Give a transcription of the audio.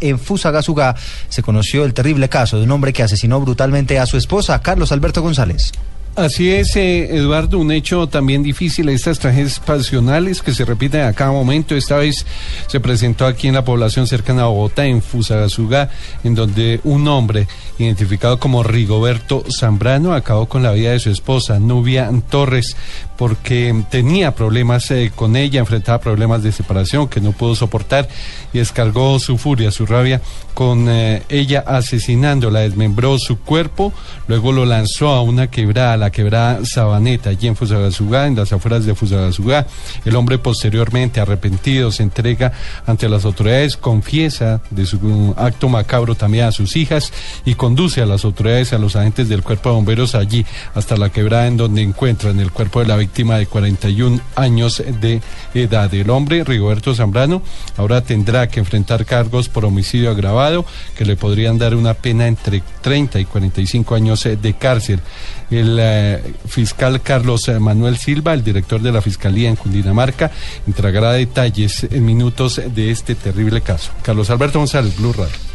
en Fusagasugá se conoció el terrible caso de un hombre que asesinó brutalmente a su esposa, Carlos Alberto González. Así es, eh, Eduardo, un hecho también difícil, estas tragedias pasionales que se repiten a cada momento. Esta vez se presentó aquí en la población cercana a Bogotá, en Fusagasugá, en donde un hombre identificado como Rigoberto Zambrano acabó con la vida de su esposa, Nubia Torres, porque tenía problemas eh, con ella, enfrentaba problemas de separación que no pudo soportar y descargó su furia, su rabia con eh, ella asesinándola, desmembró su cuerpo, luego lo lanzó a una quebrada la quebrada Sabaneta, allí en Fusagasugá, en las afueras de Fusagasugá. El hombre posteriormente arrepentido se entrega ante las autoridades, confiesa de su acto macabro también a sus hijas y conduce a las autoridades, a los agentes del cuerpo de bomberos allí hasta la quebrada en donde encuentran el cuerpo de la víctima de 41 años de edad. El hombre, Rigoberto Zambrano, ahora tendrá que enfrentar cargos por homicidio agravado que le podrían dar una pena entre 30 y 45 años de cárcel. El eh, fiscal Carlos Manuel Silva, el director de la Fiscalía en Cundinamarca, entregará detalles en minutos de este terrible caso. Carlos Alberto González, Blue Radio.